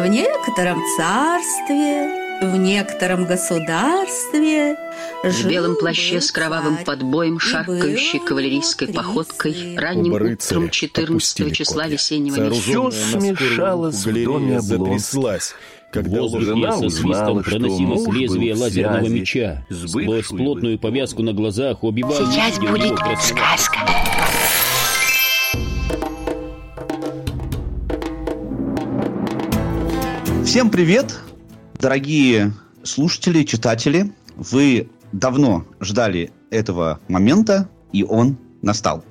В некотором царстве, в некотором государстве В белом плаще с кровавым подбоем, шаркающей кавалерийской походкой, ранним утром 14 числа весеннего Все смешалось в доме затряслась. Когда жена жена со свистом узнала, что проносилось муж лезвие был в лазерного связи меча. с Сквозь плотную повязку на глазах Оби-Ван Сейчас будет сказка. Всем привет, дорогие слушатели, читатели. Вы давно ждали этого момента, и он настал.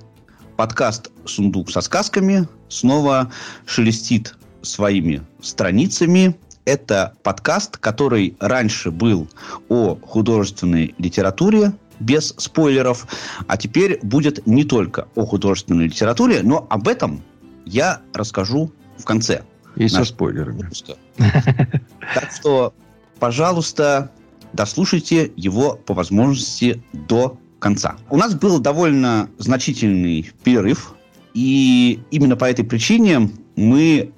Подкаст «Сундук со сказками» снова шелестит своими страницами. Это подкаст, который раньше был о художественной литературе, без спойлеров, а теперь будет не только о художественной литературе, но об этом я расскажу в конце И со спойлерами. выпуска. Так что, пожалуйста, дослушайте его по возможности до конца. У нас был довольно значительный перерыв, и именно по этой причине мы,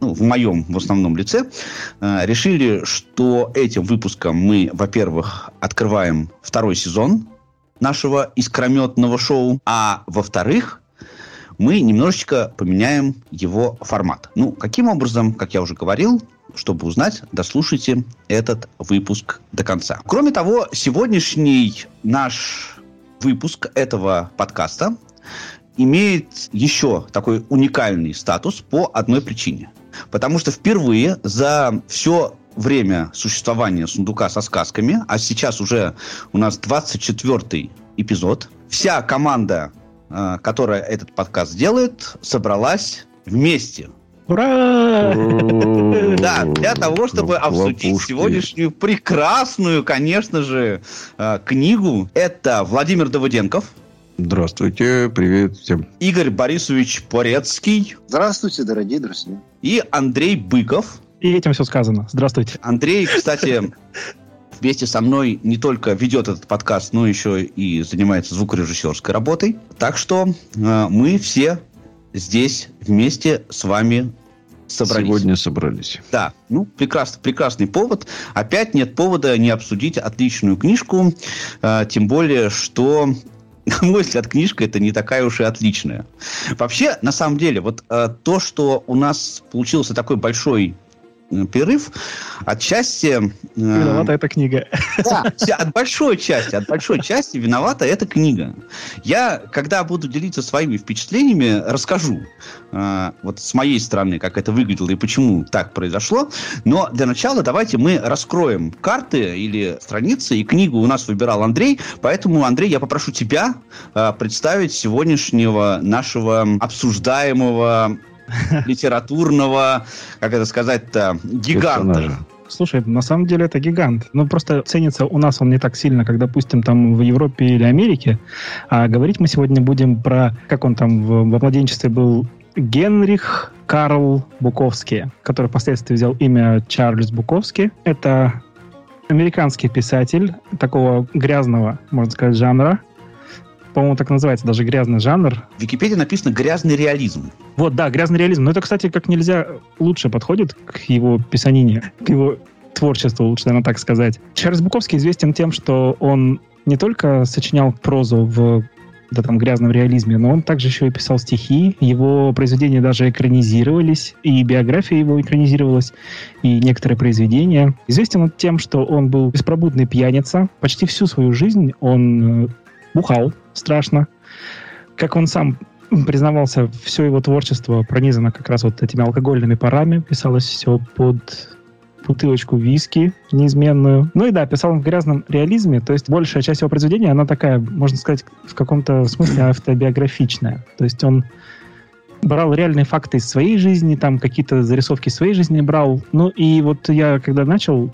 ну, в моем в основном лице, э, решили, что этим выпуском мы, во-первых, открываем второй сезон нашего искрометного шоу, а во-вторых, мы немножечко поменяем его формат. Ну, каким образом, как я уже говорил, чтобы узнать, дослушайте этот выпуск до конца. Кроме того, сегодняшний наш выпуск этого подкаста имеет еще такой уникальный статус по одной причине. Потому что впервые за все время существования сундука со сказками, а сейчас уже у нас 24 эпизод, вся команда, которая этот подкаст делает, собралась вместе. Ура! Да, для того, чтобы Ну, обсудить лопушки. сегодняшнюю прекрасную, конечно же, э, книгу. Это Владимир Давыденков, Здравствуйте, привет всем. Игорь Борисович Порецкий Здравствуйте, дорогие друзья. и Андрей Быков. И этим все сказано. Здравствуйте. Андрей, кстати, вместе со мной не только ведет этот подкаст, но еще и занимается звукорежиссерской работой. Так что э, мы все здесь вместе с вами собрались. Сегодня собрались. Да, ну, прекрасный, прекрасный повод. Опять нет повода не обсудить отличную книжку, э, тем более, что, на мой взгляд, книжка это не такая уж и отличная. Вообще, на самом деле, вот э, то, что у нас получился такой большой перерыв, отчасти... э, Виновата эта книга. да, от большой части, от большой части виновата эта книга. Я, когда буду делиться своими впечатлениями, расскажу э, вот с моей стороны, как это выглядело и почему так произошло. Но для начала давайте мы раскроем карты или страницы, и книгу у нас выбирал Андрей, поэтому, Андрей, я попрошу тебя э, представить сегодняшнего нашего обсуждаемого литературного, как это сказать-то, гиганта. Слушай, на самом деле это гигант. Ну, просто ценится у нас он не так сильно, как, допустим, там в Европе или Америке. А говорить мы сегодня будем про, как он там во младенчестве был, Генрих Карл Буковский, который впоследствии взял имя Чарльз Буковский. Это американский писатель такого грязного, можно сказать, жанра. По-моему, так называется даже грязный жанр. В Википедии написано «грязный реализм». Вот, да, грязный реализм. Но это, кстати, как нельзя лучше подходит к его писанине, к его творчеству, лучше, наверное, так сказать. Чарльз Буковский известен тем, что он не только сочинял прозу в да, там, грязном реализме, но он также еще и писал стихи. Его произведения даже экранизировались, и биография его экранизировалась, и некоторые произведения. Известен он тем, что он был беспробудный пьяница. Почти всю свою жизнь он э, бухал страшно. Как он сам признавался, все его творчество пронизано как раз вот этими алкогольными парами. Писалось все под бутылочку виски неизменную. Ну и да, писал он в грязном реализме, то есть большая часть его произведения, она такая, можно сказать, в каком-то смысле автобиографичная. То есть он брал реальные факты из своей жизни, там какие-то зарисовки своей жизни брал. Ну и вот я, когда начал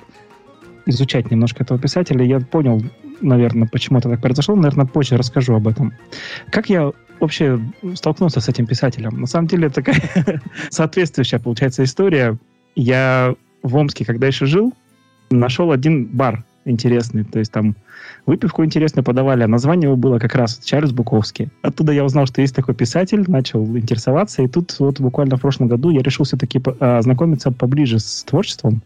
изучать немножко этого писателя, я понял, наверное, почему это так произошло. Наверное, позже расскажу об этом. Как я вообще столкнулся с этим писателем? На самом деле, такая соответствующая, получается, история. Я в Омске, когда еще жил, нашел один бар интересный. То есть там выпивку интересную подавали, а название его было как раз Чарльз Буковский. Оттуда я узнал, что есть такой писатель, начал интересоваться, и тут вот буквально в прошлом году я решил все-таки ознакомиться поближе с творчеством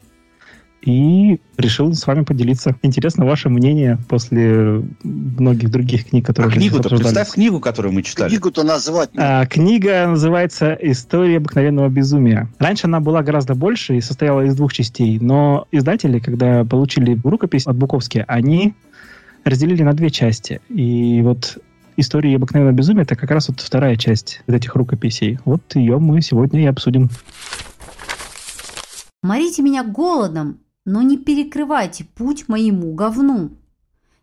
и решил с вами поделиться. Интересно ваше мнение после многих других книг, которые... А книгу-то, представь книгу, которую мы читали. Книгу-то назвать. А, книга называется «История обыкновенного безумия». Раньше она была гораздо больше и состояла из двух частей, но издатели, когда получили рукопись от Буковски, они разделили на две части. И вот история обыкновенного безумия» — это как раз вот вторая часть из этих рукописей. Вот ее мы сегодня и обсудим. Морите меня голодом, но не перекрывайте путь моему говну.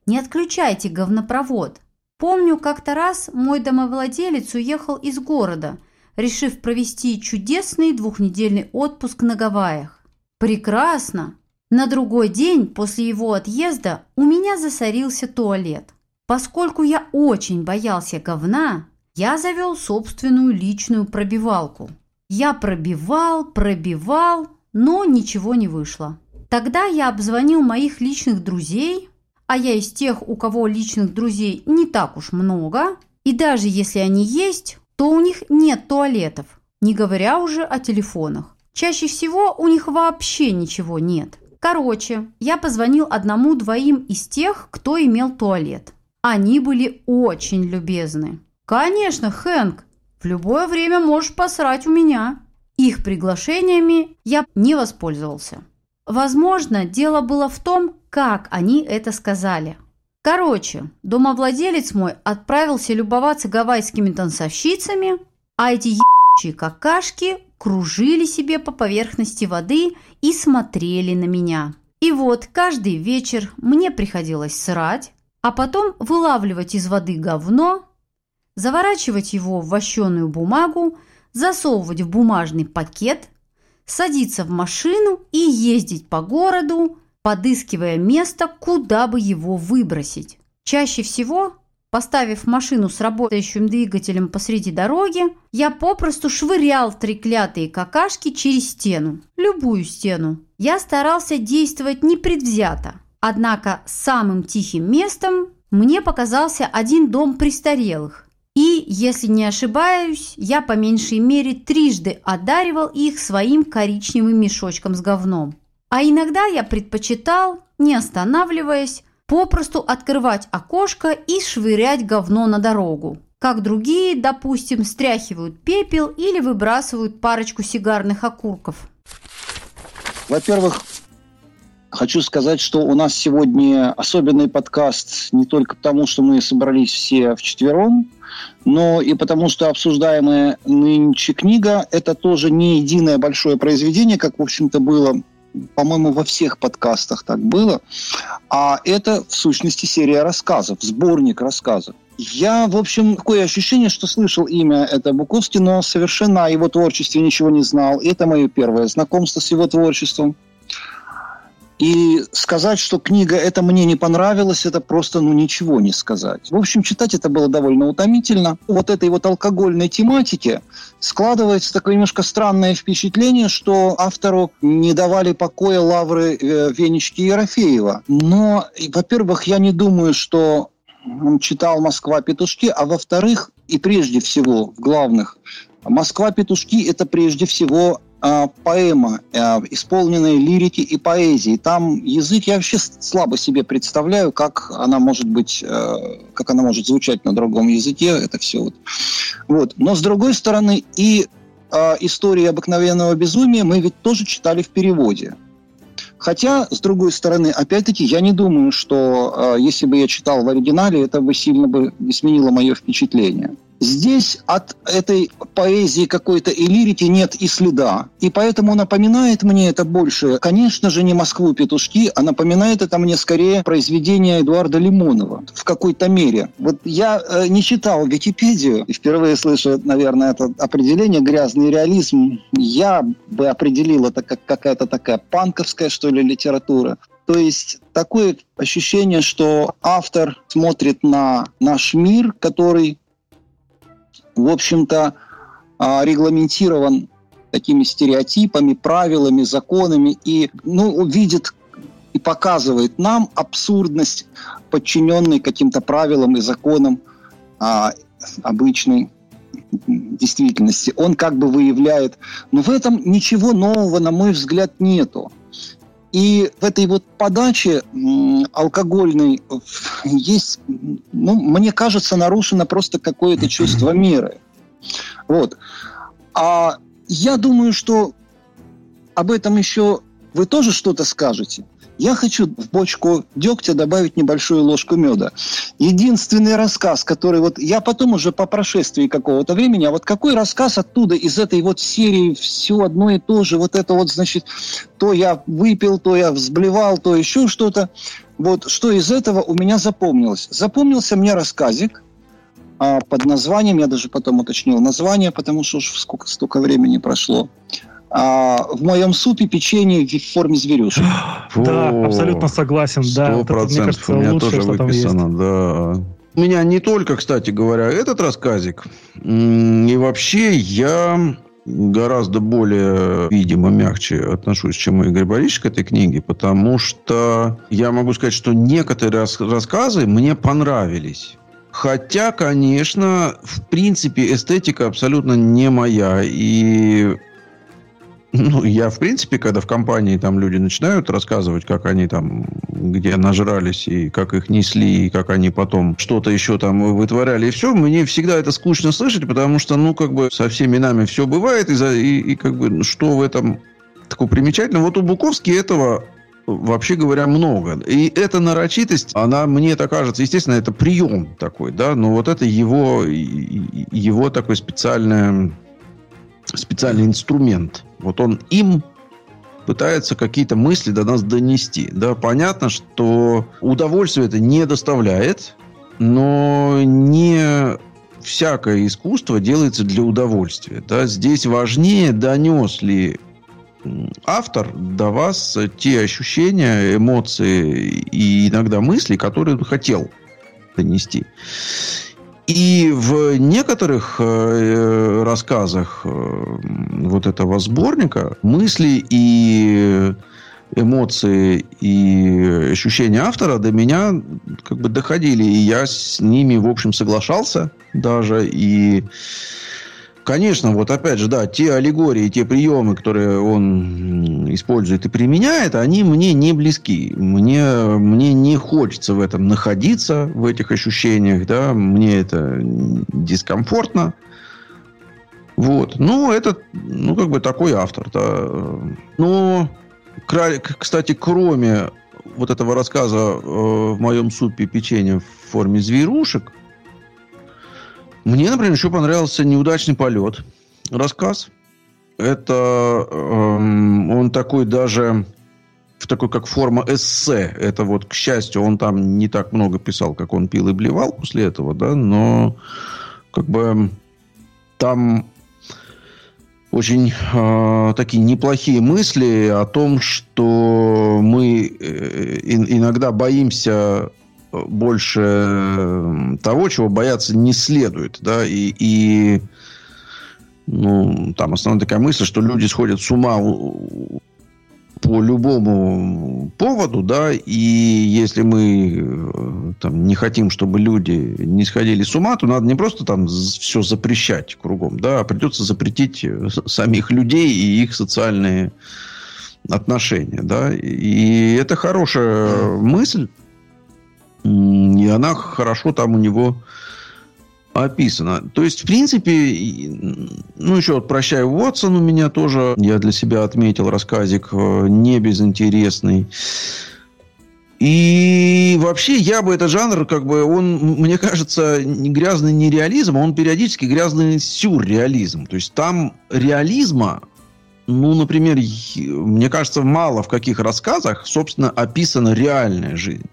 Не отключайте говнопровод. Помню, как-то раз мой домовладелец уехал из города, решив провести чудесный двухнедельный отпуск на Гавайях. Прекрасно! На другой день после его отъезда у меня засорился туалет. Поскольку я очень боялся говна, я завел собственную личную пробивалку. Я пробивал, пробивал, но ничего не вышло. Тогда я обзвонил моих личных друзей, а я из тех, у кого личных друзей не так уж много, и даже если они есть, то у них нет туалетов, не говоря уже о телефонах. Чаще всего у них вообще ничего нет. Короче, я позвонил одному-двоим из тех, кто имел туалет. Они были очень любезны. «Конечно, Хэнк, в любое время можешь посрать у меня». Их приглашениями я не воспользовался. Возможно, дело было в том, как они это сказали. Короче, домовладелец мой отправился любоваться гавайскими танцовщицами, а эти ебучие какашки кружили себе по поверхности воды и смотрели на меня. И вот каждый вечер мне приходилось срать, а потом вылавливать из воды говно, заворачивать его в вощеную бумагу, засовывать в бумажный пакет – садиться в машину и ездить по городу, подыскивая место, куда бы его выбросить. Чаще всего, поставив машину с работающим двигателем посреди дороги, я попросту швырял треклятые какашки через стену, любую стену. Я старался действовать непредвзято, однако самым тихим местом мне показался один дом престарелых, и, если не ошибаюсь, я по меньшей мере трижды одаривал их своим коричневым мешочком с говном. А иногда я предпочитал, не останавливаясь, попросту открывать окошко и швырять говно на дорогу. Как другие, допустим, стряхивают пепел или выбрасывают парочку сигарных окурков. Во-первых, Хочу сказать, что у нас сегодня особенный подкаст не только потому, что мы собрались все вчетвером, но и потому, что обсуждаемая нынче книга – это тоже не единое большое произведение, как, в общем-то, было по-моему, во всех подкастах так было, а это, в сущности, серия рассказов, сборник рассказов. Я, в общем, такое ощущение, что слышал имя это Буковский, но совершенно о его творчестве ничего не знал. Это мое первое знакомство с его творчеством. И сказать, что книга это мне не понравилась, это просто ну ничего не сказать. В общем, читать это было довольно утомительно. Вот этой вот алкогольной тематики складывается такое немножко странное впечатление, что автору не давали покоя лавры э, Венечки Ерофеева. Но, во-первых, я не думаю, что он читал «Москва. Петушки», а во-вторых, и прежде всего, в главных, «Москва. Петушки» – это прежде всего поэма, э, исполненная лирики и поэзии. Там язык я вообще слабо себе представляю, как она может быть, э, как она может звучать на другом языке. Это все вот. вот. Но с другой стороны и э, истории обыкновенного безумия мы ведь тоже читали в переводе. Хотя, с другой стороны, опять-таки, я не думаю, что если бы я читал в оригинале, это бы сильно бы изменило мое впечатление. Здесь от этой поэзии какой-то и лирики нет и следа. И поэтому напоминает мне это больше, конечно же, не «Москву петушки», а напоминает это мне скорее произведение Эдуарда Лимонова в какой-то мере. Вот я э, не читал Википедию, и впервые слышу, наверное, это определение «грязный реализм». Я бы определил это как какая-то такая панковская, что ли, литература. То есть такое ощущение, что автор смотрит на наш мир, который в общем-то, а, регламентирован такими стереотипами, правилами, законами и ну, видит и показывает нам абсурдность, подчиненной каким-то правилам и законам а, обычной действительности. Он как бы выявляет, но в этом ничего нового, на мой взгляд, нету. И в этой вот подаче алкогольной есть, ну, мне кажется, нарушено просто какое-то чувство меры. Вот. А я думаю, что об этом еще вы тоже что-то скажете. Я хочу в бочку дегтя добавить небольшую ложку меда. Единственный рассказ, который вот я потом уже по прошествии какого-то времени, а вот какой рассказ оттуда из этой вот серии все одно и то же, вот это вот, значит, то я выпил, то я взблевал, то еще что-то. Вот что из этого у меня запомнилось? Запомнился мне рассказик, а, под названием, я даже потом уточнил название, потому что уж сколько, столько времени прошло а, в моем супе печенье в форме зверюшек. Да, абсолютно согласен. Сто процентов у меня тоже выписано, да. У меня не только, кстати говоря, этот рассказик. И вообще я гораздо более, видимо, мягче отношусь, чем Игорь Борисович к этой книге, потому что я могу сказать, что некоторые рассказы мне понравились. Хотя, конечно, в принципе, эстетика абсолютно не моя. И ну, я, в принципе, когда в компании там люди начинают рассказывать, как они там, где нажрались, и как их несли, и как они потом что-то еще там вытворяли, и все, мне всегда это скучно слышать, потому что, ну, как бы со всеми нами все бывает, и, и, и как бы, ну, что в этом такого примечательного? Вот у Буковски этого вообще говоря, много. И эта нарочитость, она, мне так кажется, естественно, это прием такой, да, но вот это его, его такой специальный, специальный инструмент – вот он им пытается какие-то мысли до нас донести. Да, понятно, что удовольствие это не доставляет, но не всякое искусство делается для удовольствия. Да? Здесь важнее, донес ли автор до вас те ощущения, эмоции и иногда мысли, которые он хотел донести. И в некоторых э, рассказах э, вот этого сборника мысли и эмоции и ощущения автора до меня как бы доходили, и я с ними, в общем, соглашался даже, и Конечно, вот опять же, да, те аллегории, те приемы, которые он использует и применяет, они мне не близки. Мне, мне не хочется в этом находиться, в этих ощущениях, да, мне это дискомфортно. Вот. Ну, это, ну, как бы такой автор, да. Но, кстати, кроме вот этого рассказа э, в моем супе печенье в форме зверушек, мне, например, еще понравился «Неудачный полет» рассказ. Это эм, он такой даже в такой как форма эссе. Это вот, к счастью, он там не так много писал, как он пил и блевал после этого, да, но как бы там очень э, такие неплохие мысли о том, что мы э, иногда боимся больше того, чего бояться не следует. Да? И, и ну, там основная такая мысль, что люди сходят с ума по любому поводу, да, и если мы там, не хотим, чтобы люди не сходили с ума, то надо не просто там все запрещать кругом, да, а придется запретить самих людей и их социальные отношения, да, и это хорошая мысль, и она хорошо там у него описана. То есть, в принципе, ну, еще вот «Прощай, Уотсон» у меня тоже, я для себя отметил рассказик э, не безинтересный. И вообще я бы этот жанр, как бы, он, мне кажется, не грязный нереализм, а он периодически грязный сюрреализм. То есть там реализма, ну, например, мне кажется, мало в каких рассказах, собственно, описана реальная жизнь.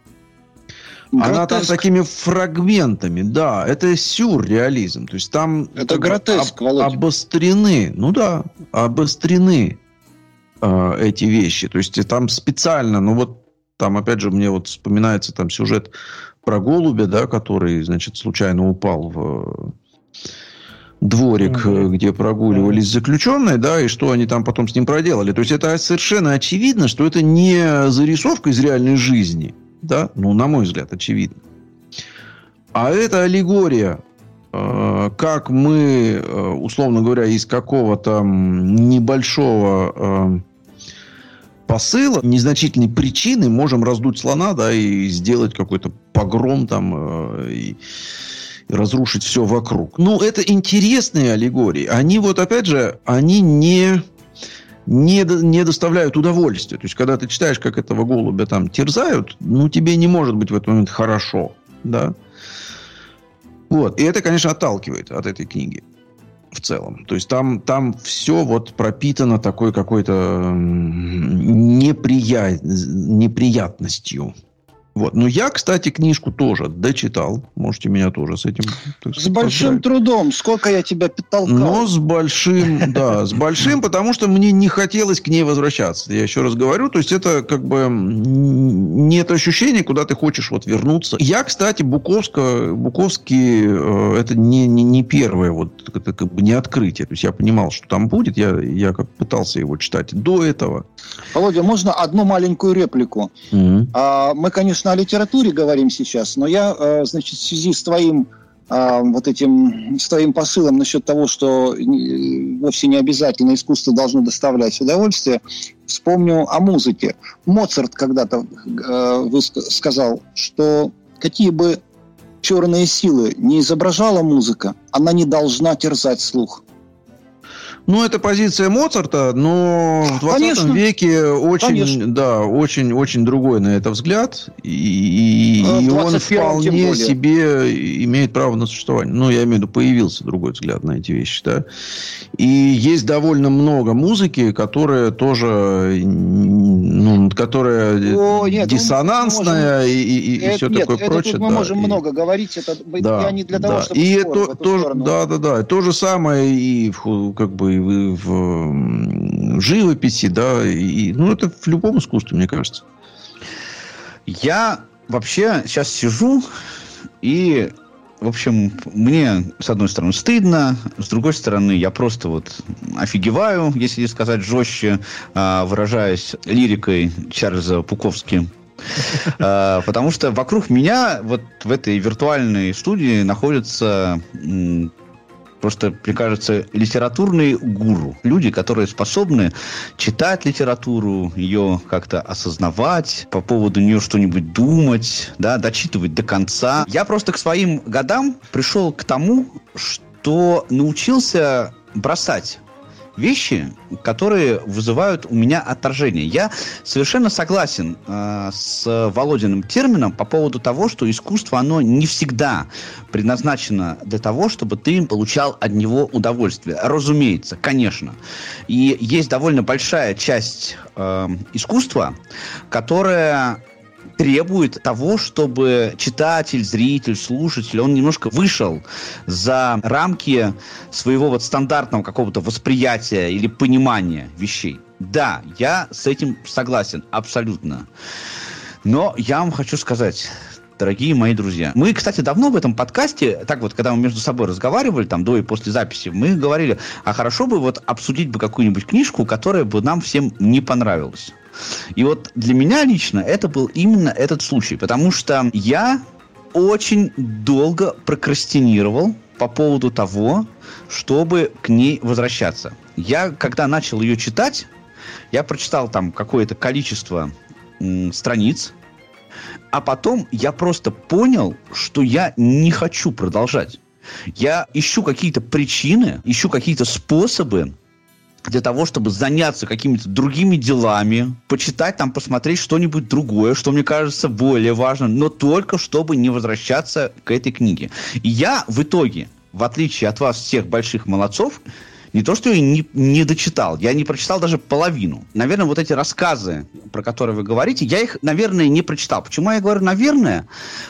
Гротеск. Она там такими фрагментами, да, это сюрреализм. То есть там это гротеск, об, обострены, ну да, обострены э, эти вещи. То есть там специально, ну вот там опять же мне вот вспоминается там сюжет про голубя, да, который, значит, случайно упал в дворик, mm-hmm. где прогуливались mm-hmm. заключенные, да, и что они там потом с ним проделали. То есть это совершенно очевидно, что это не зарисовка из реальной жизни, да, ну, на мой взгляд, очевидно. А это аллегория, э, как мы, э, условно говоря, из какого-то небольшого посыла, незначительной причины можем раздуть слона, да, и сделать какой-то погром там, и разрушить все вокруг. Ну, это интересные аллегории. Они вот, опять же, они не не, не доставляют удовольствия. То есть, когда ты читаешь, как этого голубя там терзают, ну, тебе не может быть в этот момент хорошо, да. Вот. И это, конечно, отталкивает от этой книги в целом. То есть, там, там все вот пропитано такой какой-то неприя... неприятностью. Вот. Но я, кстати, книжку тоже дочитал. Можете меня тоже с этим... Сказать, с большим поздравить. трудом. Сколько я тебя питал. Но с большим, да, с большим, потому что мне не хотелось к ней возвращаться. Я еще раз говорю, то есть это как бы нет ощущения, куда ты хочешь вот вернуться. Я, кстати, Буковска, Буковский, э, это не, не, не первое вот это как бы не открытие. То есть я понимал, что там будет. Я, я как пытался его читать до этого. Володя, можно одну маленькую реплику? Mm-hmm. А, мы, конечно, конечно, о литературе говорим сейчас, но я, э, значит, в связи с твоим э, вот этим, с твоим посылом насчет того, что вовсе не обязательно искусство должно доставлять удовольствие, вспомню о музыке. Моцарт когда-то э, сказал, что какие бы черные силы не изображала музыка, она не должна терзать слух. Ну, это позиция Моцарта, но в 20 Конечно. веке очень, Конечно. да, очень, очень другой на это взгляд. И, и э, он вполне себе имеет право на существование. Ну, я имею в виду, появился другой взгляд на эти вещи, да. И есть довольно много музыки, которая тоже, ну, которая О, нет, диссонансная можем, и, и, и это, все нет, такое это прочее. Тут мы да, можем и, много говорить. Это да, я не для того, да. чтобы и это, то, да, да, да. То же самое и как бы в, в живописи, да, и, ну, это в любом искусстве, мне кажется. Я вообще сейчас сижу и в общем, мне, с одной стороны, стыдно, с другой стороны, я просто вот офигеваю, если сказать жестче, а, выражаясь лирикой Чарльза Пуковски. А, потому что вокруг меня, вот в этой виртуальной студии, находятся просто, мне кажется, литературные гуру. Люди, которые способны читать литературу, ее как-то осознавать, по поводу нее что-нибудь думать, да, дочитывать до конца. Я просто к своим годам пришел к тому, что научился бросать вещи, которые вызывают у меня отторжение. Я совершенно согласен э, с Володиным термином по поводу того, что искусство, оно не всегда предназначено для того, чтобы ты получал от него удовольствие. Разумеется, конечно. И есть довольно большая часть э, искусства, которая требует того, чтобы читатель, зритель, слушатель, он немножко вышел за рамки своего вот стандартного какого-то восприятия или понимания вещей. Да, я с этим согласен, абсолютно. Но я вам хочу сказать, дорогие мои друзья. Мы, кстати, давно в этом подкасте, так вот, когда мы между собой разговаривали, там, до и после записи, мы говорили, а хорошо бы вот обсудить бы какую-нибудь книжку, которая бы нам всем не понравилась. И вот для меня лично это был именно этот случай, потому что я очень долго прокрастинировал по поводу того, чтобы к ней возвращаться. Я, когда начал ее читать, я прочитал там какое-то количество м, страниц, а потом я просто понял, что я не хочу продолжать. Я ищу какие-то причины, ищу какие-то способы для того, чтобы заняться какими-то другими делами, почитать там, посмотреть что-нибудь другое, что мне кажется более важным, но только чтобы не возвращаться к этой книге. И я в итоге, в отличие от вас всех больших молодцов, не то, что я не, не дочитал, я не прочитал даже половину. Наверное, вот эти рассказы, про которые вы говорите, я их, наверное, не прочитал. Почему я говорю «наверное»?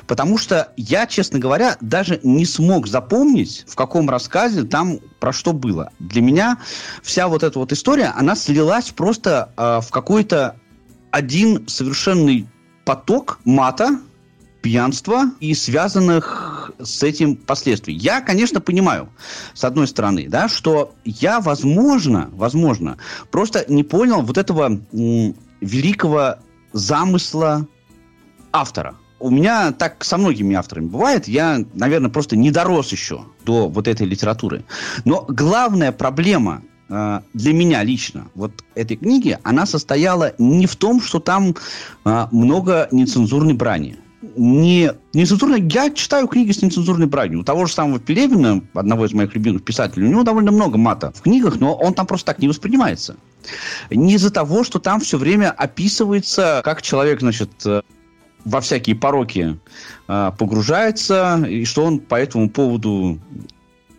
Потому что я, честно говоря, даже не смог запомнить, в каком рассказе там про что было. Для меня вся вот эта вот история, она слилась просто э, в какой-то один совершенный поток мата, пьянства и связанных с этим последствий. Я, конечно, понимаю, с одной стороны, да, что я, возможно, возможно, просто не понял вот этого м, великого замысла автора. У меня так со многими авторами бывает. Я, наверное, просто не дорос еще до вот этой литературы. Но главная проблема э, для меня лично вот этой книги, она состояла не в том, что там э, много нецензурной брани не нецензурно. Я читаю книги с нецензурной бранью. У того же самого Пелевина, одного из моих любимых писателей, у него довольно много мата в книгах, но он там просто так не воспринимается. Не из-за того, что там все время описывается, как человек, значит, э, во всякие пороки э, погружается, и что он по этому поводу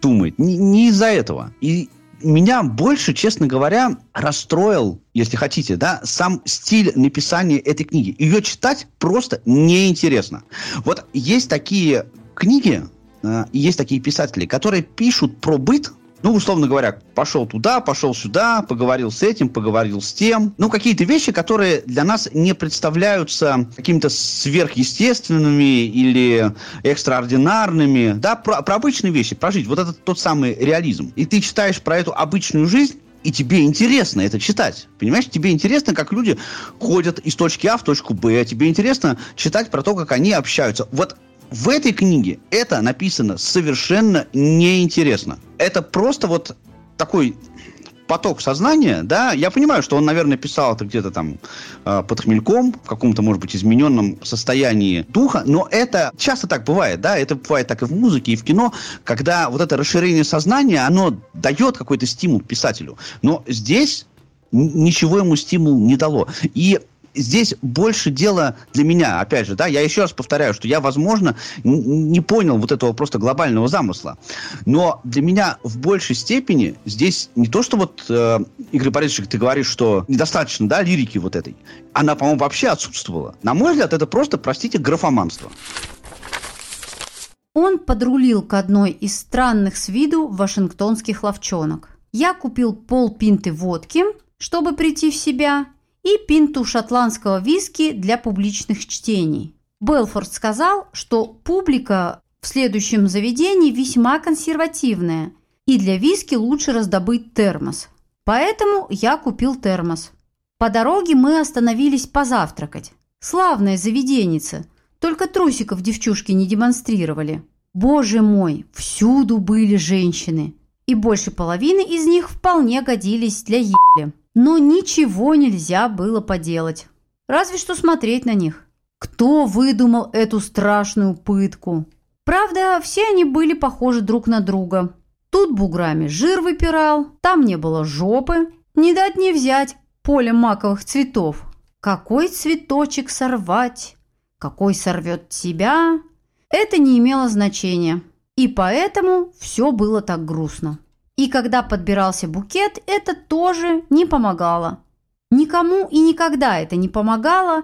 думает. Не, не из-за этого. И меня больше, честно говоря, расстроил, если хотите, да, сам стиль написания этой книги. Ее читать просто неинтересно. Вот есть такие книги, э, есть такие писатели, которые пишут про быт, ну, условно говоря, пошел туда, пошел сюда, поговорил с этим, поговорил с тем. Ну, какие-то вещи, которые для нас не представляются какими-то сверхъестественными или экстраординарными. Да, про, про обычные вещи, прожить. Вот это тот самый реализм. И ты читаешь про эту обычную жизнь, и тебе интересно это читать. Понимаешь, тебе интересно, как люди ходят из точки А в точку Б. Тебе интересно читать про то, как они общаются. Вот в этой книге это написано совершенно неинтересно. Это просто вот такой поток сознания, да, я понимаю, что он, наверное, писал это где-то там э, под хмельком, в каком-то, может быть, измененном состоянии духа, но это часто так бывает, да, это бывает так и в музыке, и в кино, когда вот это расширение сознания, оно дает какой-то стимул писателю. Но здесь ничего ему стимул не дало. И здесь больше дело для меня, опять же, да, я еще раз повторяю, что я, возможно, не понял вот этого просто глобального замысла. Но для меня в большей степени здесь не то, что вот, э, Игорь Борисович, ты говоришь, что недостаточно, да, лирики вот этой. Она, по-моему, вообще отсутствовала. На мой взгляд, это просто, простите, графоманство. Он подрулил к одной из странных с виду вашингтонских ловчонок. Я купил полпинты водки, чтобы прийти в себя – и пинту шотландского виски для публичных чтений. Белфорд сказал, что публика в следующем заведении весьма консервативная, и для виски лучше раздобыть термос. Поэтому я купил термос. По дороге мы остановились позавтракать. Славная заведенница, только трусиков девчушки не демонстрировали. Боже мой, всюду были женщины, и больше половины из них вполне годились для ебли но ничего нельзя было поделать. Разве что смотреть на них. Кто выдумал эту страшную пытку? Правда, все они были похожи друг на друга. Тут буграми жир выпирал, там не было жопы. Не дать не взять поле маковых цветов. Какой цветочек сорвать? Какой сорвет тебя? Это не имело значения. И поэтому все было так грустно. И когда подбирался букет, это тоже не помогало. Никому и никогда это не помогало,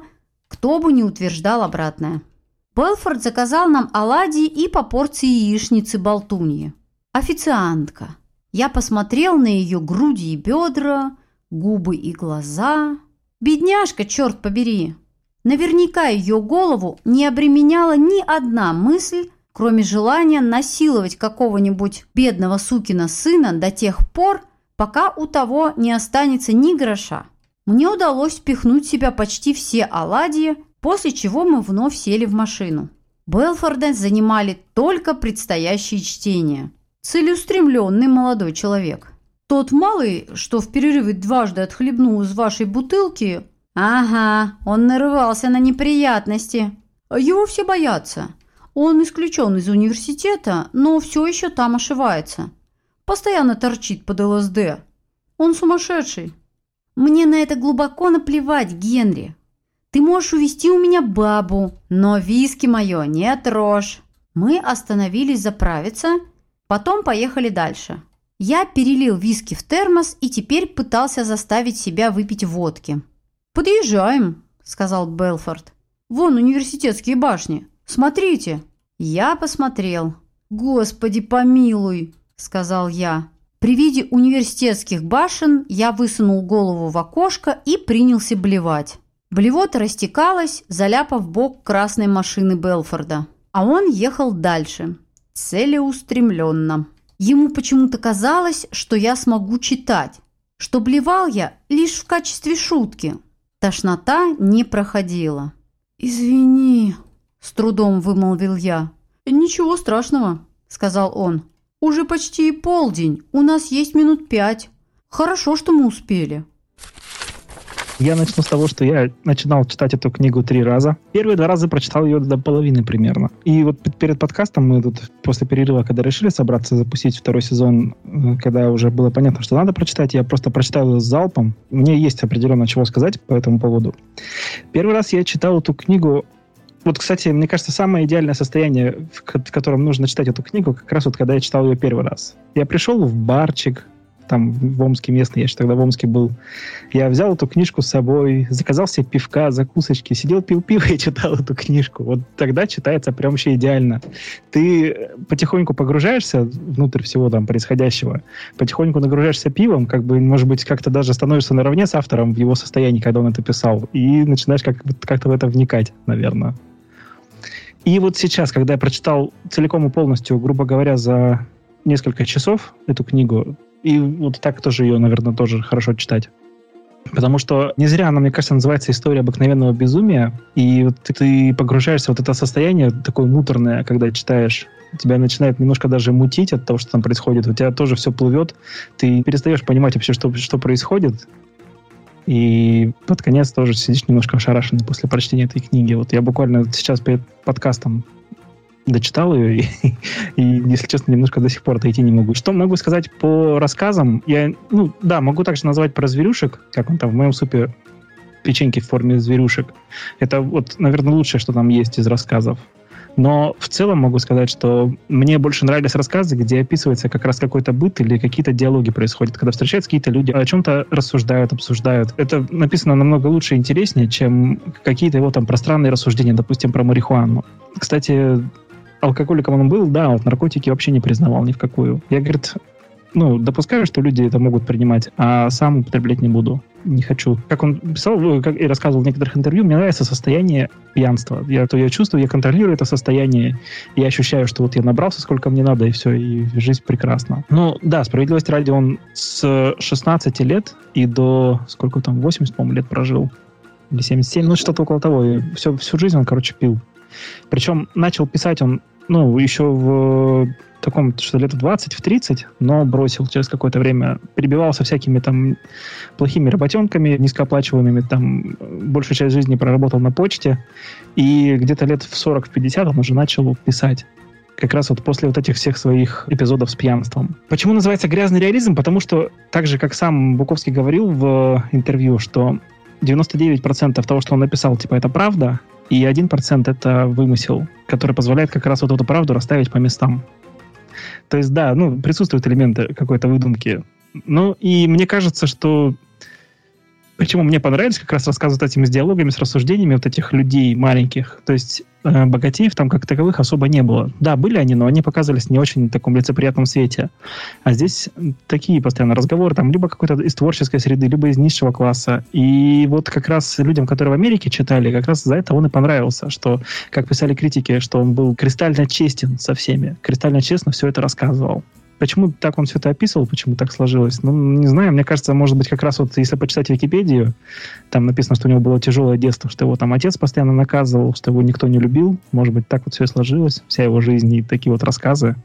кто бы не утверждал обратное. Белфорд заказал нам оладьи и по порции яичницы болтуньи. Официантка. Я посмотрел на ее груди и бедра, губы и глаза. Бедняжка, черт побери! Наверняка ее голову не обременяла ни одна мысль кроме желания насиловать какого-нибудь бедного сукина сына до тех пор, пока у того не останется ни гроша. Мне удалось впихнуть себя почти все оладьи, после чего мы вновь сели в машину. Белфорда занимали только предстоящие чтения. Целеустремленный молодой человек. Тот малый, что в перерыве дважды отхлебнул из вашей бутылки... Ага, он нарывался на неприятности. Его все боятся. Он исключен из университета, но все еще там ошивается. Постоянно торчит под ЛСД. Он сумасшедший. Мне на это глубоко наплевать, Генри. Ты можешь увести у меня бабу, но виски мое не трожь. Мы остановились заправиться, потом поехали дальше. Я перелил виски в термос и теперь пытался заставить себя выпить водки. «Подъезжаем», — сказал Белфорд. «Вон университетские башни. Смотрите!» Я посмотрел. «Господи, помилуй!» – сказал я. При виде университетских башен я высунул голову в окошко и принялся блевать. Блевота растекалась, заляпав бок красной машины Белфорда. А он ехал дальше. целеустремленно. Ему почему-то казалось, что я смогу читать, что блевал я лишь в качестве шутки. Тошнота не проходила. «Извини», – с трудом вымолвил я. «Ничего страшного», – сказал он. «Уже почти полдень, у нас есть минут пять. Хорошо, что мы успели». Я начну с того, что я начинал читать эту книгу три раза. Первые два раза прочитал ее до половины примерно. И вот перед подкастом мы тут после перерыва, когда решили собраться запустить второй сезон, э, когда уже было понятно, что надо прочитать, я просто прочитал ее с залпом. Мне есть определенно чего сказать по этому поводу. Первый раз я читал эту книгу вот, кстати, мне кажется, самое идеальное состояние, в котором нужно читать эту книгу, как раз вот когда я читал ее первый раз. Я пришел в барчик, там в Омске местный, я еще тогда в Омске был. Я взял эту книжку с собой, заказал себе пивка, закусочки, сидел, пил пиво и читал эту книжку. Вот тогда читается прям вообще идеально. Ты потихоньку погружаешься внутрь всего там происходящего, потихоньку нагружаешься пивом, как бы, может быть, как-то даже становишься наравне с автором в его состоянии, когда он это писал, и начинаешь как- как-то в это вникать, наверное. И вот сейчас, когда я прочитал целиком и полностью, грубо говоря, за несколько часов эту книгу, и вот так тоже ее, наверное, тоже хорошо читать. Потому что не зря она, мне кажется, называется «История обыкновенного безумия», и вот ты погружаешься в вот это состояние такое муторное, когда читаешь, тебя начинает немножко даже мутить от того, что там происходит, у тебя тоже все плывет, ты перестаешь понимать вообще, что, что происходит, и под конец тоже сидишь немножко ошарашенный после прочтения этой книги. Вот я буквально сейчас перед подкастом дочитал ее, и, и, если честно, немножко до сих пор отойти не могу. Что могу сказать по рассказам? Я, ну, да, могу также назвать про зверюшек, как он там в моем супе печеньки в форме зверюшек. Это вот, наверное, лучшее, что там есть из рассказов. Но в целом могу сказать, что мне больше нравились рассказы, где описывается как раз какой-то быт или какие-то диалоги происходят, когда встречаются какие-то люди, о чем-то рассуждают, обсуждают. Это написано намного лучше и интереснее, чем какие-то его там пространные рассуждения, допустим, про марихуану. Кстати, алкоголиком он был, да, вот наркотики вообще не признавал ни в какую. Я, говорит, ну, допускаю, что люди это могут принимать, а сам употреблять не буду. Не хочу. Как он писал э, как и рассказывал в некоторых интервью, мне нравится состояние пьянства. Я, то я чувствую, я контролирую это состояние, я ощущаю, что вот я набрался сколько мне надо, и все, и жизнь прекрасна. Ну, да, справедливости ради, он с 16 лет и до, сколько там, 80, по-моему, лет прожил. Или 77, ну, что-то около того. И все, всю жизнь он, короче, пил. Причем начал писать он ну, еще в таком, что лет в 20, в 30, но бросил через какое-то время. Перебивался всякими там плохими работенками, низкооплачиваемыми, там большую часть жизни проработал на почте, и где-то лет в 40-50 он уже начал писать как раз вот после вот этих всех своих эпизодов с пьянством. Почему называется грязный реализм? Потому что, так же, как сам Буковский говорил в интервью, что 99% того, что он написал, типа, это правда, и 1% это вымысел, который позволяет как раз вот эту правду расставить по местам. То есть, да, ну, присутствуют элементы какой-то выдумки. Ну, и мне кажется, что Почему мне понравились как раз рассказывать этими с диалогами, с рассуждениями вот этих людей маленьких. То есть э, богатеев там как таковых особо не было. Да, были они, но они показывались не очень в таком лицеприятном свете. А здесь такие постоянно разговоры, там либо какой-то из творческой среды, либо из низшего класса. И вот как раз людям, которые в Америке читали, как раз за это он и понравился, что, как писали критики, что он был кристально честен со всеми, кристально честно все это рассказывал. Почему так он все это описывал, почему так сложилось? Ну, не знаю, мне кажется, может быть, как раз вот, если почитать Википедию, там написано, что у него было тяжелое детство, что его там отец постоянно наказывал, что его никто не любил. Может быть, так вот все сложилось, вся его жизнь и такие вот рассказы.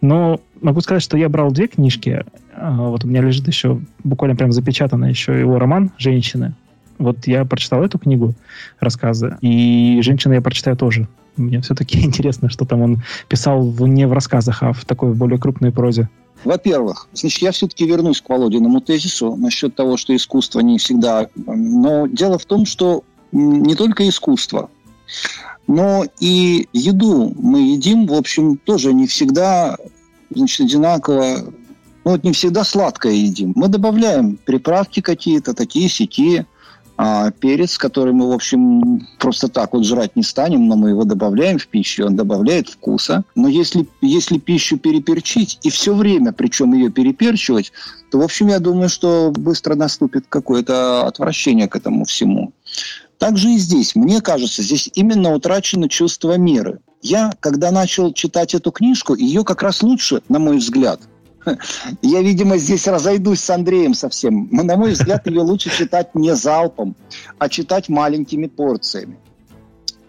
Но могу сказать, что я брал две книжки. А, вот у меня лежит еще буквально прям запечатано еще его роман «Женщины». Вот я прочитал эту книгу, рассказы, и «Женщины» я прочитаю тоже. Мне все-таки интересно, что там он писал в, не в рассказах, а в такой более крупной прозе. Во-первых, значит, я все-таки вернусь к Володиному тезису насчет того, что искусство не всегда... Но дело в том, что не только искусство, но и еду мы едим, в общем, тоже не всегда значит, одинаково ну, вот не всегда сладкое едим. Мы добавляем приправки какие-то, такие сякие а, перец, который мы, в общем, просто так вот жрать не станем, но мы его добавляем в пищу, он добавляет вкуса. Но если, если пищу переперчить, и все время, причем ее переперчивать, то, в общем, я думаю, что быстро наступит какое-то отвращение к этому всему. Также и здесь, мне кажется, здесь именно утрачено чувство меры. Я, когда начал читать эту книжку, ее как раз лучше, на мой взгляд, я, видимо, здесь разойдусь с Андреем совсем. На мой взгляд, ее лучше читать не залпом, а читать маленькими порциями.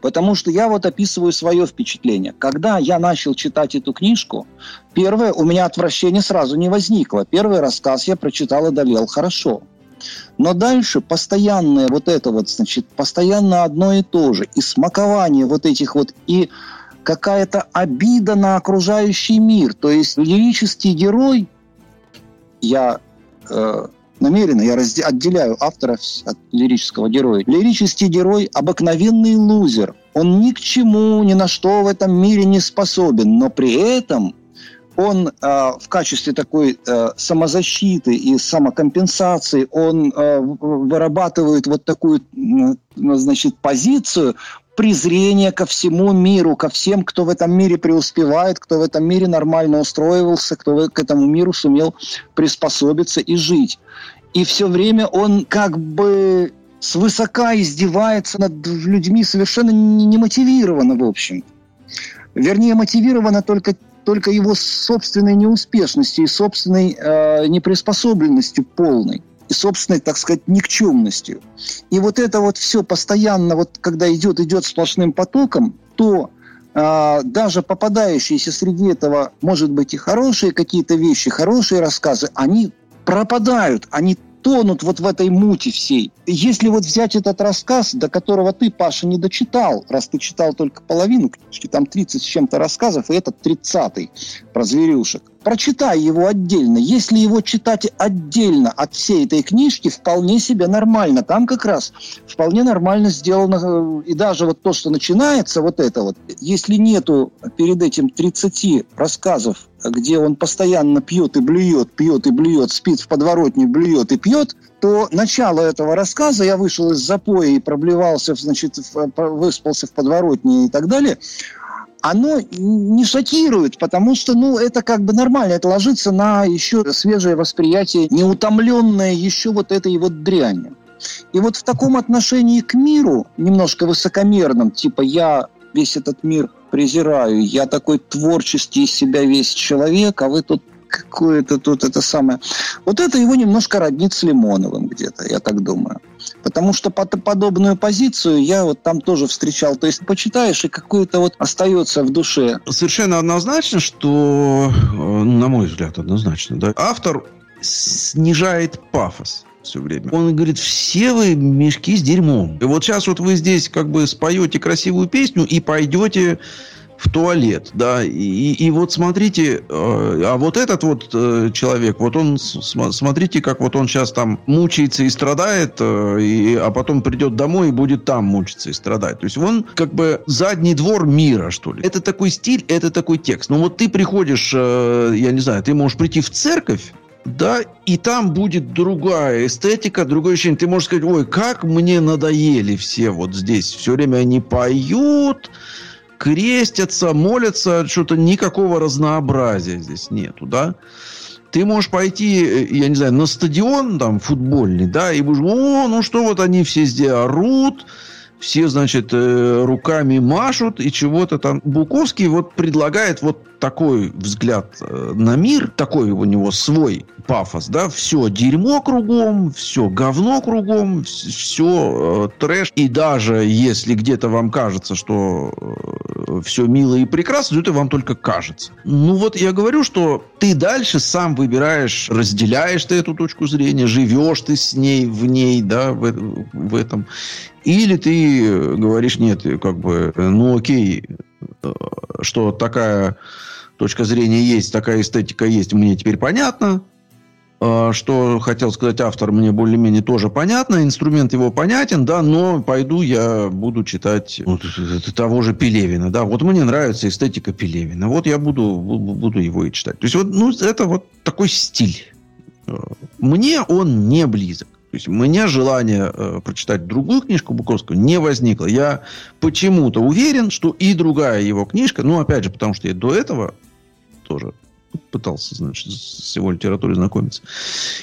Потому что я вот описываю свое впечатление. Когда я начал читать эту книжку, первое, у меня отвращение сразу не возникло. Первый рассказ я прочитал и долел хорошо. Но дальше постоянное вот это вот, значит, постоянно одно и то же. И смакование вот этих вот, и какая-то обида на окружающий мир. То есть лирический герой, я э, намеренно я разде- отделяю автора от лирического героя. Лирический герой – обыкновенный лузер. Он ни к чему, ни на что в этом мире не способен, но при этом он э, в качестве такой э, самозащиты и самокомпенсации, он э, вырабатывает вот такую, э, значит, позицию презрения ко всему миру, ко всем, кто в этом мире преуспевает, кто в этом мире нормально устроивался, кто к этому миру сумел приспособиться и жить. И все время он как бы свысока издевается над людьми совершенно немотивированно, в общем. Вернее, мотивировано только только его собственной неуспешностью и собственной э, неприспособленностью полной собственной, так сказать, никчемностью. И вот это вот все постоянно, вот когда идет, идет сплошным потоком, то э, даже попадающиеся среди этого, может быть, и хорошие какие-то вещи, хорошие рассказы, они пропадают, они тонут вот в этой мути всей. Если вот взять этот рассказ, до которого ты, Паша, не дочитал, раз ты читал только половину там 30 с чем-то рассказов, и этот 30-й про зверюшек, прочитай его отдельно. Если его читать отдельно от всей этой книжки, вполне себе нормально. Там как раз вполне нормально сделано. И даже вот то, что начинается, вот это вот, если нету перед этим 30 рассказов где он постоянно пьет и блюет, пьет и блюет, спит в подворотне, блюет и пьет, то начало этого рассказа, я вышел из запоя и проблевался, значит, выспался в подворотне и так далее, оно не шокирует, потому что, ну, это как бы нормально, это ложится на еще свежее восприятие, неутомленное еще вот этой вот дрянью. И вот в таком отношении к миру, немножко высокомерном, типа я весь этот мир презираю, я такой творческий из себя весь человек, а вы тут какое-то тут это самое. Вот это его немножко роднит с Лимоновым где-то, я так думаю. Потому что под подобную позицию я вот там тоже встречал. То есть почитаешь, и какое-то вот остается в душе. Совершенно однозначно, что, э, на мой взгляд, однозначно, да, автор снижает пафос все время. Он говорит, все вы мешки с дерьмом. И вот сейчас вот вы здесь как бы споете красивую песню и пойдете в туалет, да, и, и вот смотрите, э, а вот этот вот э, человек, вот он, смотрите, как вот он сейчас там мучается и страдает, э, и, а потом придет домой и будет там мучиться и страдать. То есть он как бы задний двор мира, что ли. Это такой стиль, это такой текст. Но вот ты приходишь, я не знаю, ты можешь прийти в церковь, да, и там будет другая эстетика, другое ощущение. Ты можешь сказать, ой, как мне надоели все вот здесь. Все время они поют, крестятся, молятся, что-то никакого разнообразия здесь нету, да. Ты можешь пойти, э, я не знаю, на стадион там футбольный, да, и будешь, о, ну что вот они все здесь орут, все, значит, э, руками машут и чего-то там. Буковский вот предлагает вот такой взгляд э, на мир, такой у него свой пафос, да, все дерьмо кругом, все говно кругом, все э, трэш. И даже если где-то вам кажется, что все мило и прекрасно, то это вам только кажется. Ну вот я говорю, что ты дальше сам выбираешь, разделяешь ты эту точку зрения, живешь ты с ней, в ней, да, в, в этом. Или ты говоришь, нет, как бы, ну окей, э, что такая точка зрения есть, такая эстетика есть, мне теперь понятно. А, что хотел сказать автор, мне более-менее тоже понятно, инструмент его понятен, да, но пойду я буду читать вот, того же Пелевина, да, вот мне нравится эстетика Пелевина, вот я буду, буду его и читать. То есть, вот, ну, это вот такой стиль. Мне он не близок. То есть, у меня желание э, прочитать другую книжку Буковского не возникло. Я почему-то уверен, что и другая его книжка, ну, опять же, потому что я до этого тоже пытался, значит, с его литературой знакомиться.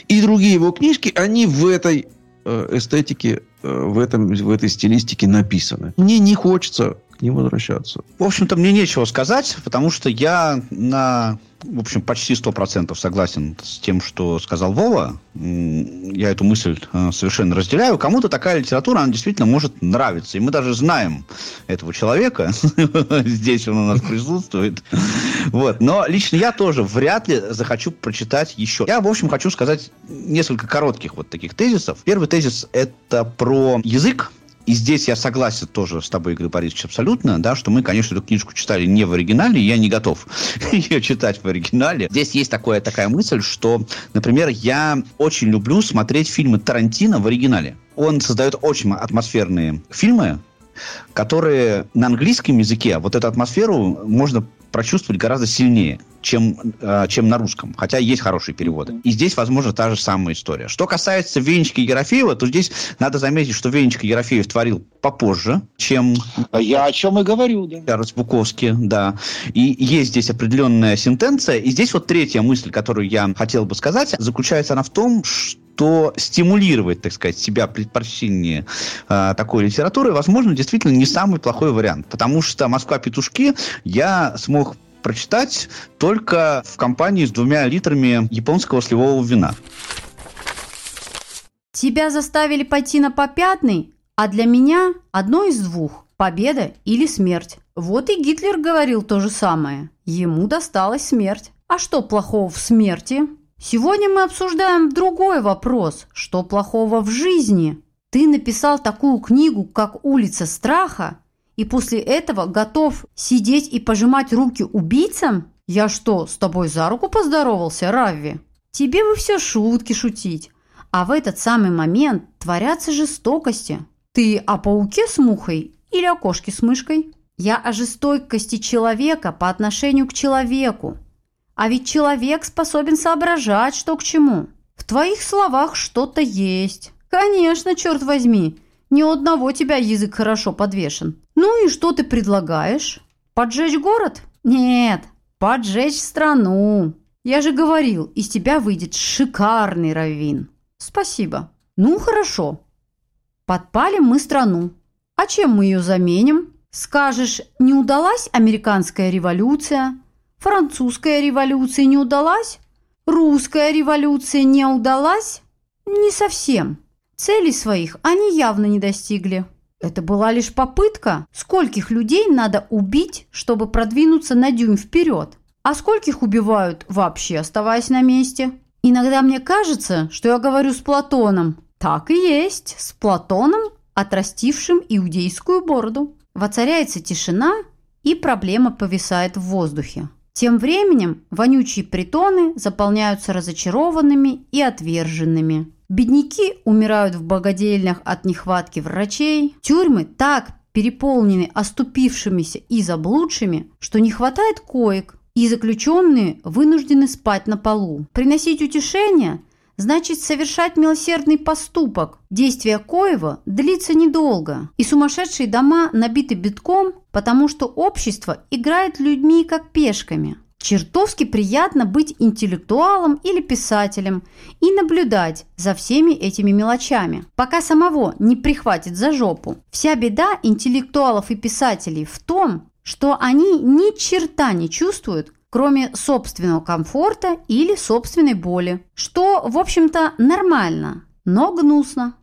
И другие его книжки, они в этой э, эстетике, э, в, этом, в этой стилистике написаны. Мне не хочется к ним возвращаться. В общем-то, мне нечего сказать, потому что я на в общем, почти сто процентов согласен с тем, что сказал Вова. Я эту мысль э, совершенно разделяю. Кому-то такая литература, она действительно может нравиться. И мы даже знаем этого человека. Здесь он у нас присутствует. Вот. Но лично я тоже вряд ли захочу прочитать еще. Я, в общем, хочу сказать несколько коротких вот таких тезисов. Первый тезис – это про язык, и здесь я согласен тоже с тобой, Игорь Борисович, абсолютно, да, что мы, конечно, эту книжку читали не в оригинале, я не готов ее читать в оригинале. Здесь есть такое, такая мысль, что, например, я очень люблю смотреть фильмы Тарантино в оригинале. Он создает очень атмосферные фильмы, которые на английском языке вот эту атмосферу можно прочувствовать гораздо сильнее, чем, э, чем на русском. Хотя есть хорошие переводы. И здесь, возможно, та же самая история. Что касается Венечки Ерофеева, то здесь надо заметить, что Венечка Ерофеев творил попозже, чем... А я о чем и говорю, да. Чарльз Буковский, да. И есть здесь определенная сентенция. И здесь вот третья мысль, которую я хотел бы сказать, заключается она в том, что что стимулировать, так сказать, себя предпочтение э, такой литературы, возможно, действительно не самый плохой вариант. Потому что «Москва-петушки» я смог прочитать только в компании с двумя литрами японского сливового вина. Тебя заставили пойти на попятный, а для меня одно из двух – победа или смерть. Вот и Гитлер говорил то же самое. Ему досталась смерть. А что плохого в смерти? Сегодня мы обсуждаем другой вопрос. Что плохого в жизни? Ты написал такую книгу, как «Улица страха», и после этого готов сидеть и пожимать руки убийцам? Я что, с тобой за руку поздоровался, Равви? Тебе бы все шутки шутить. А в этот самый момент творятся жестокости. Ты о пауке с мухой или о кошке с мышкой? Я о жестокости человека по отношению к человеку. А ведь человек способен соображать, что к чему. В твоих словах что-то есть. Конечно, черт возьми, ни у одного тебя язык хорошо подвешен. Ну и что ты предлагаешь? Поджечь город? Нет, поджечь страну. Я же говорил, из тебя выйдет шикарный раввин. Спасибо. Ну, хорошо. Подпалим мы страну. А чем мы ее заменим? Скажешь, не удалась американская революция, Французская революция не удалась? Русская революция не удалась? Не совсем. Целей своих они явно не достигли. Это была лишь попытка. Скольких людей надо убить, чтобы продвинуться на дюйм вперед? А скольких убивают, вообще оставаясь на месте? Иногда мне кажется, что я говорю с Платоном. Так и есть, с Платоном, отрастившим иудейскую бороду. Воцаряется тишина, и проблема повисает в воздухе. Тем временем вонючие притоны заполняются разочарованными и отверженными. Бедняки умирают в богадельнях от нехватки врачей. Тюрьмы так переполнены оступившимися и заблудшими, что не хватает коек, и заключенные вынуждены спать на полу. Приносить утешение – значит совершать милосердный поступок. Действие Коева длится недолго, и сумасшедшие дома набиты битком, потому что общество играет людьми как пешками. Чертовски приятно быть интеллектуалом или писателем и наблюдать за всеми этими мелочами, пока самого не прихватит за жопу. Вся беда интеллектуалов и писателей в том, что они ни черта не чувствуют, кроме собственного комфорта или собственной боли. Что, в общем-то, нормально, но гнусно.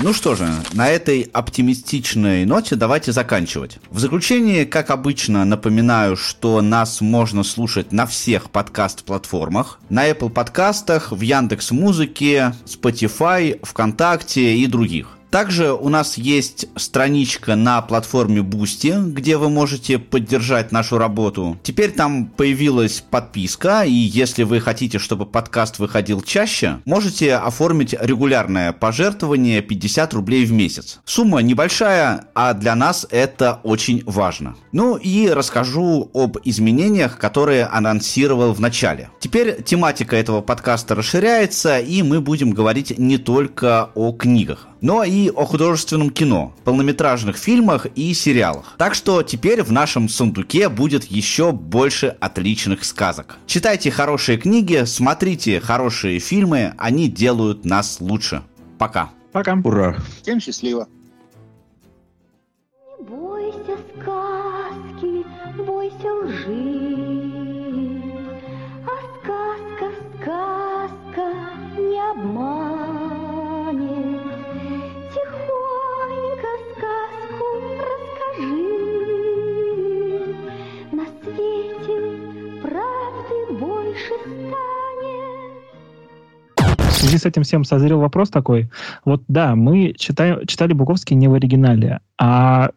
Ну что же, на этой оптимистичной ноте давайте заканчивать. В заключение, как обычно, напоминаю, что нас можно слушать на всех подкаст-платформах. На Apple подкастах, в Яндекс Музыке, Spotify, ВКонтакте и других. Также у нас есть страничка на платформе Boosty, где вы можете поддержать нашу работу. Теперь там появилась подписка, и если вы хотите, чтобы подкаст выходил чаще, можете оформить регулярное пожертвование 50 рублей в месяц. Сумма небольшая, а для нас это очень важно. Ну и расскажу об изменениях, которые анонсировал в начале. Теперь тематика этого подкаста расширяется, и мы будем говорить не только о книгах но и о художественном кино, полнометражных фильмах и сериалах. Так что теперь в нашем сундуке будет еще больше отличных сказок. Читайте хорошие книги, смотрите хорошие фильмы, они делают нас лучше. Пока. Пока. Ура. Всем счастливо. Связи с этим всем созрел вопрос такой. Вот да, мы читаем, читали Буковский не в оригинале, а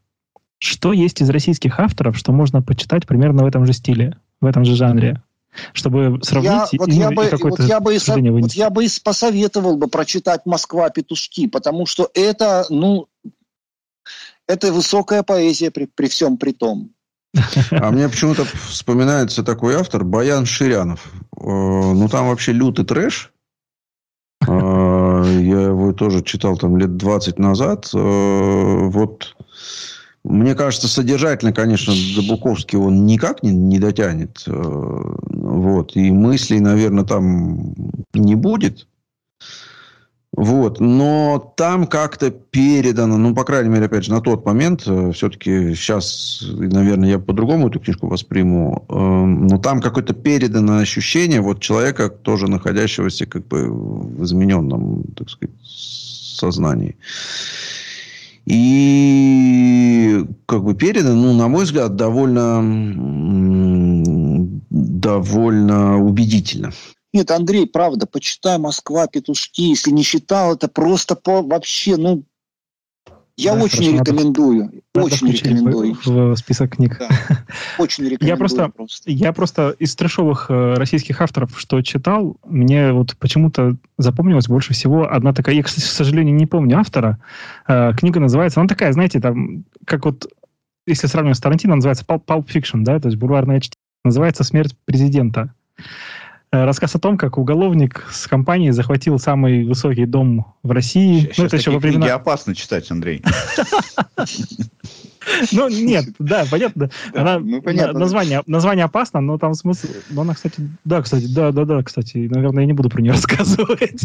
что есть из российских авторов, что можно почитать примерно в этом же стиле, в этом же жанре? Чтобы сравнить я, вот и, я бы, и какое-то вот я бы, и вот я бы и посоветовал бы прочитать «Москва. Петушки», потому что это, ну, это высокая поэзия при, при всем при том. А мне почему-то вспоминается такой автор Баян Ширянов. Э, Ну, там вообще лютый трэш. Э, Я его тоже читал там лет 20 назад. Э, Вот мне кажется, содержательно, конечно, до Буковски он никак не, не дотянет. Э, Вот. И мыслей, наверное, там не будет. Вот. Но там как-то передано, ну, по крайней мере, опять же, на тот момент, э, все-таки сейчас, наверное, я по-другому эту книжку восприму, э, но там какое-то передано ощущение вот человека, тоже находящегося как бы в измененном, так сказать, сознании. И как бы передано, ну, на мой взгляд, довольно, довольно убедительно. Нет, Андрей, правда, почитай «Москва. Петушки». Если не читал, это просто по, вообще, ну, я Да, очень хорошо, надо- рекомендую. Надо очень включить рекомендую. в, в список книг. Да, очень рекомендую. Я просто, я просто из трешовых э, российских авторов, что читал, мне вот почему-то запомнилась больше всего одна такая, я, кстати, к сожалению, не помню автора. Э, книга называется, она такая, знаете, там, как вот, если сравнивать с Тарантино, называется Pulp, Pulp Fiction, да, то есть бульварная чтение. Называется «Смерть президента». Э, Рассказ о том, как уголовник с компанией захватил самый высокий дом в России. Сейчас ну, это еще во такие книги времена... опасно читать, Андрей. Ну, нет, да, понятно. Она, ну, понятно. название, название опасно, но там смысл... Но она, кстати, да, кстати, да, да, да, кстати, наверное, я не буду про нее рассказывать.